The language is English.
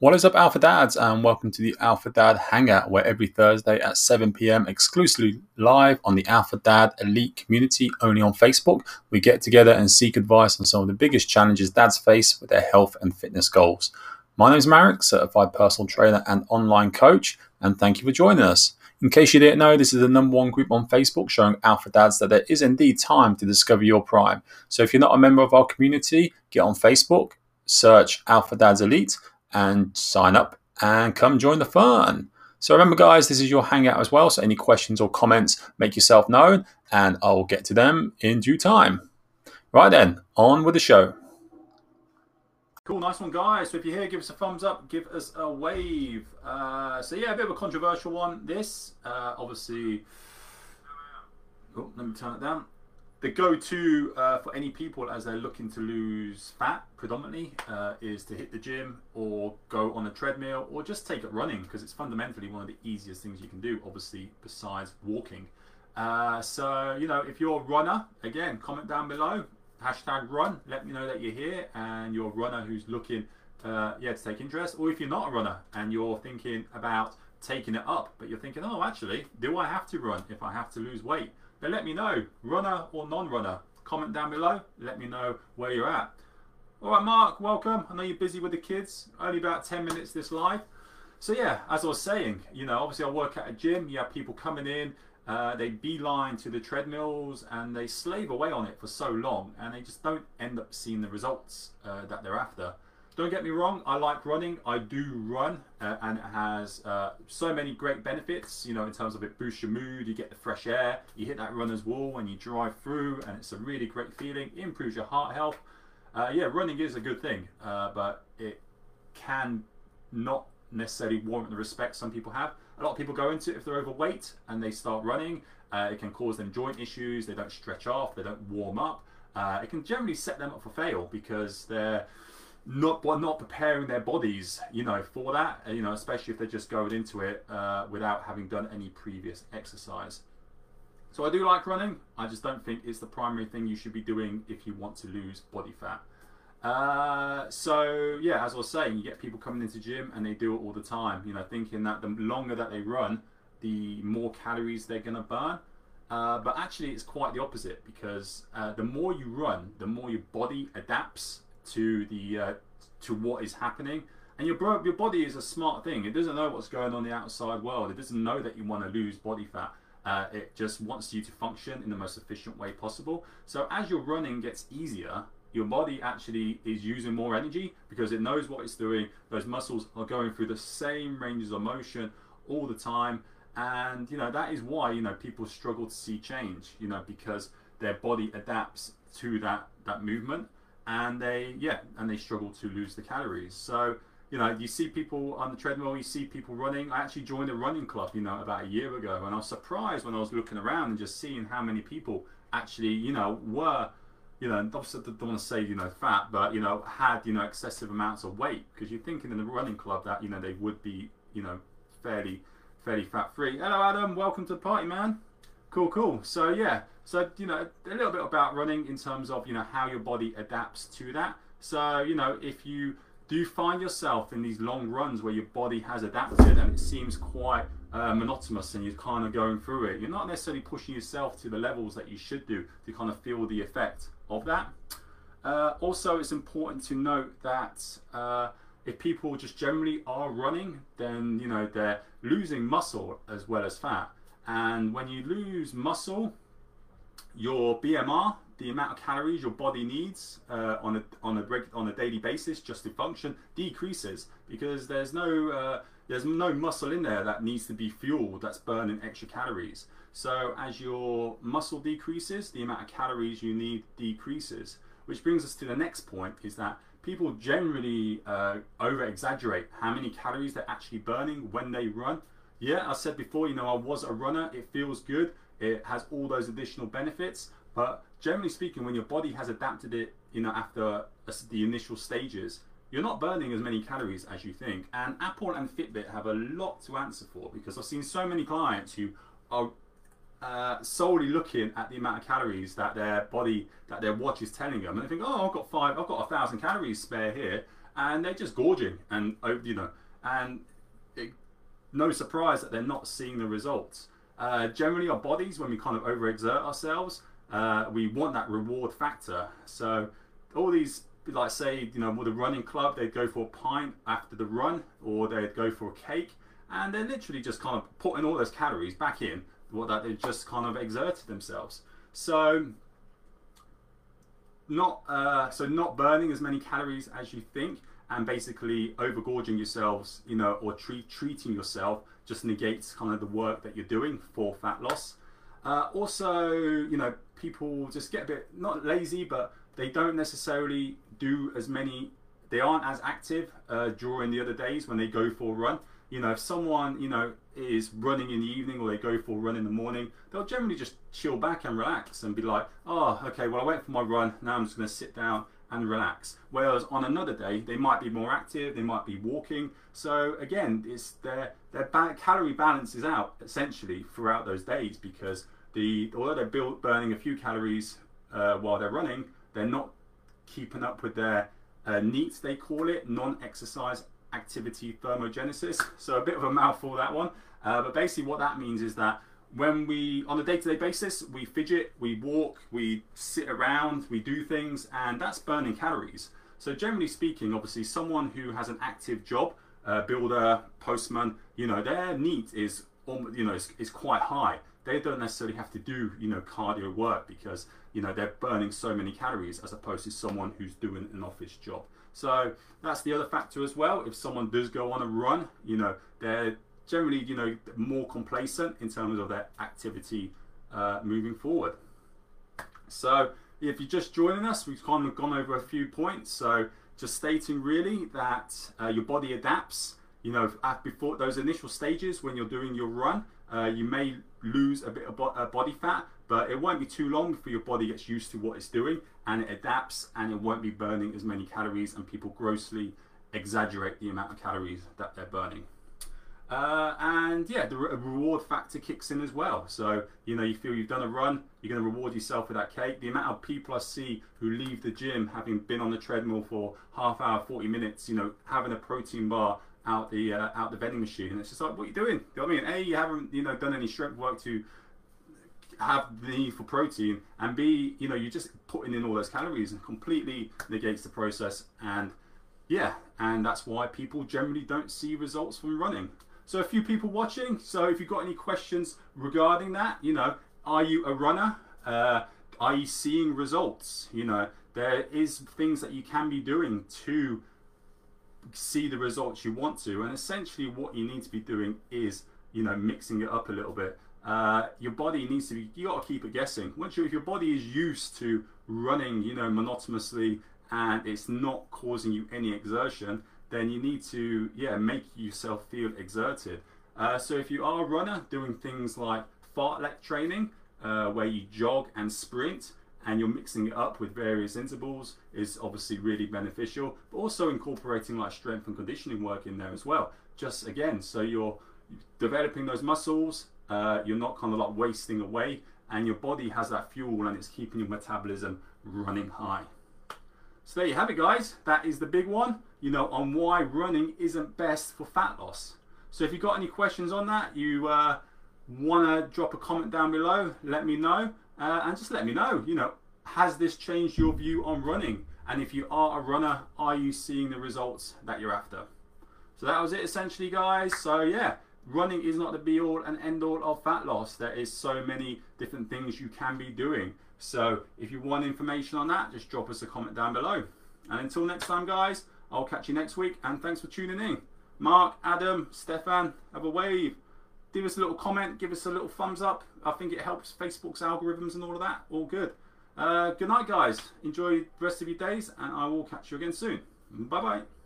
What is up, Alpha Dads, and welcome to the Alpha Dad Hangout, where every Thursday at 7 pm, exclusively live on the Alpha Dad Elite community, only on Facebook, we get together and seek advice on some of the biggest challenges dads face with their health and fitness goals. My name is Marek, certified personal trainer and online coach, and thank you for joining us. In case you didn't know, this is the number one group on Facebook showing Alpha Dads that there is indeed time to discover your prime. So if you're not a member of our community, get on Facebook, search Alpha Dads Elite and sign up and come join the fun. So remember, guys, this is your hangout as well. So any questions or comments, make yourself known, and I'll get to them in due time. Right then, on with the show. Cool, nice one, guys. So if you're here, give us a thumbs up, give us a wave. Uh, so yeah, a bit of a controversial one. This, uh, obviously. Oh, let me turn it down the go-to uh, for any people as they're looking to lose fat predominantly uh, is to hit the gym or go on a treadmill or just take it running because it's fundamentally one of the easiest things you can do obviously besides walking. Uh, so you know if you're a runner again comment down below hashtag run let me know that you're here and you're a runner who's looking uh, yeah to take interest or if you're not a runner and you're thinking about taking it up but you're thinking oh actually do I have to run if I have to lose weight then let me know, runner or non-runner. Comment down below, let me know where you're at. All right, Mark, welcome. I know you're busy with the kids. Only about 10 minutes this live. So yeah, as I was saying, you know, obviously I work at a gym. You have people coming in, uh, they beeline to the treadmills and they slave away on it for so long and they just don't end up seeing the results uh, that they're after. Don't get me wrong, I like running. I do run, uh, and it has uh, so many great benefits. You know, in terms of it boosts your mood, you get the fresh air, you hit that runner's wall when you drive through, and it's a really great feeling. It improves your heart health. Uh, yeah, running is a good thing, uh, but it can not necessarily warrant the respect some people have. A lot of people go into it if they're overweight and they start running. Uh, it can cause them joint issues. They don't stretch off. They don't warm up. Uh, it can generally set them up for fail because they're not by not preparing their bodies, you know, for that. You know, especially if they're just going into it uh, without having done any previous exercise. So I do like running. I just don't think it's the primary thing you should be doing if you want to lose body fat. Uh, so yeah, as I was saying, you get people coming into gym and they do it all the time. You know, thinking that the longer that they run, the more calories they're going to burn. Uh, but actually, it's quite the opposite because uh, the more you run, the more your body adapts to the uh, to what is happening. And your your body is a smart thing. It doesn't know what's going on in the outside world. It doesn't know that you want to lose body fat. Uh, it just wants you to function in the most efficient way possible. So as your running gets easier, your body actually is using more energy because it knows what it's doing. Those muscles are going through the same ranges of motion all the time. And you know that is why you know people struggle to see change. You know because their body adapts to that that movement and they yeah and they struggle to lose the calories. So you know you see people on the treadmill you see people running. I actually joined a running club you know about a year ago and i was surprised when i was looking around and just seeing how many people actually you know were you know obviously don't want to say you know fat but you know had you know excessive amounts of weight because you're thinking in the running club that you know they would be you know fairly fairly fat free hello adam. Welcome to the party man cool cool so yeah so, you know, a little bit about running in terms of, you know, how your body adapts to that. So, you know, if you do find yourself in these long runs where your body has adapted and it seems quite uh, monotonous and you're kind of going through it, you're not necessarily pushing yourself to the levels that you should do to kind of feel the effect of that. Uh, also, it's important to note that uh, if people just generally are running, then you know they're losing muscle as well as fat. And when you lose muscle, your BMR, the amount of calories your body needs uh, on a on a on a daily basis just to function, decreases because there's no uh, there's no muscle in there that needs to be fueled that's burning extra calories. So as your muscle decreases, the amount of calories you need decreases. Which brings us to the next point: is that people generally uh, over exaggerate how many calories they're actually burning when they run. Yeah, I said before, you know, I was a runner. It feels good it has all those additional benefits, but generally speaking, when your body has adapted it, you know, after the initial stages, you're not burning as many calories as you think. And Apple and Fitbit have a lot to answer for because I've seen so many clients who are uh, solely looking at the amount of calories that their body, that their watch is telling them, and they think, oh, I've got five, I've got a thousand calories spare here, and they're just gorging, and oh, you know, and it, no surprise that they're not seeing the results. Uh, generally, our bodies, when we kind of overexert ourselves, uh, we want that reward factor. So all these, like say, you know, with a running club, they'd go for a pint after the run, or they'd go for a cake, and they're literally just kind of putting all those calories back in what that they just kind of exerted themselves. So not uh, so not burning as many calories as you think and basically overgorging yourselves you know or treat, treating yourself just negates kind of the work that you're doing for fat loss. Uh, also you know people just get a bit not lazy but they don't necessarily do as many they aren't as active uh, during the other days when they go for a run. You know if someone you know is running in the evening or they go for a run in the morning they'll generally just chill back and relax and be like oh okay well i went for my run. Now i'm just going to sit down and relax whereas on another day they might be more active they might be walking so again it's their their calorie balance is out essentially throughout those days because the although they're burning a few calories uh, while they're running they're not keeping up with their uh, NEAT they call it non-exercise activity thermogenesis. So a bit of a mouthful that one. Uh, but basically what that means is that when we, on a day-to-day basis, we fidget, we walk, we sit around, we do things, and that's burning calories. So generally speaking, obviously someone who has an active job, uh, builder, postman, you know, their NEAT is, you know, is, is quite high. They don't necessarily have to do, you know, cardio work because, you know, they're burning so many calories as opposed to someone who's doing an office job. So that's the other factor as well. If someone does go on a run, you know, they're generally, you know, more complacent in terms of their activity uh, moving forward. So if you're just joining us, we've kind of gone over a few points. So just stating really that uh, your body adapts. You know, before those initial stages when you're doing your run, uh, you may lose a bit of bo uh, body fat, but it won't be too long before your body gets used to what it's doing and it adapts and it won't be burning as many calories and people grossly exaggerate the amount of calories that they're burning. Uh, and yeah, the re reward factor kicks in as well. So, you know, you feel you've done a run, you're going to reward yourself with that cake. The amount of people I see who leave the gym having been on the treadmill for half hour, 40 minutes, you know, having a protein bar out the uh, out the vending machine. And it's just like, what are you doing? You know what I mean? A, you haven't, you know, done any strength work to have the need for protein, and B, you know, you're just putting in all those calories and completely negates the process. And yeah, and that's why people generally don't see results from running. So a few people watching. So if you've got any questions regarding that, you know, are you a runner? Uh, are you seeing results? You know, there is things that you can be doing to see the results you want to, and essentially what you need to be doing is, you know, mixing it up a little bit. Uh, your body needs to be, you got to keep it guessing. Once you, if your body is used to running, you know, monotonously and it's not causing you any exertion, then you need to, yeah, make yourself feel exerted. Uh, so if you are a runner doing things like fartlek training, uh, where you jog and sprint, and you're mixing it up with various intervals is obviously really beneficial, but also incorporating like strength and conditioning work in there as well. Just again, so you're developing those muscles, uh, you're not kind of like wasting away and your body has that fuel and it's keeping your metabolism running high. So there you have it guys, that is the big one, you know, on why running isn't best for fat loss. So if you've got any questions on that, you uh, want to drop a comment down below, let me know, uh, and just let me know, you know, has this changed your view on running? And if you are a runner, are you seeing the results that you're after? So that was it essentially guys. So yeah, running is not the be all and end all of fat loss. There is so many different things you can be doing. So if you want information on that, just drop us a comment down below. And until next time, guys, I'll catch you next week. And thanks for tuning in. Mark, Adam, Stefan, have a wave. Give us a little comment, give us a little thumbs up. I think it helps Facebook's algorithms and all of that. All good. Uh, good night, guys. Enjoy the rest of your days, and I will catch you again soon. Bye bye.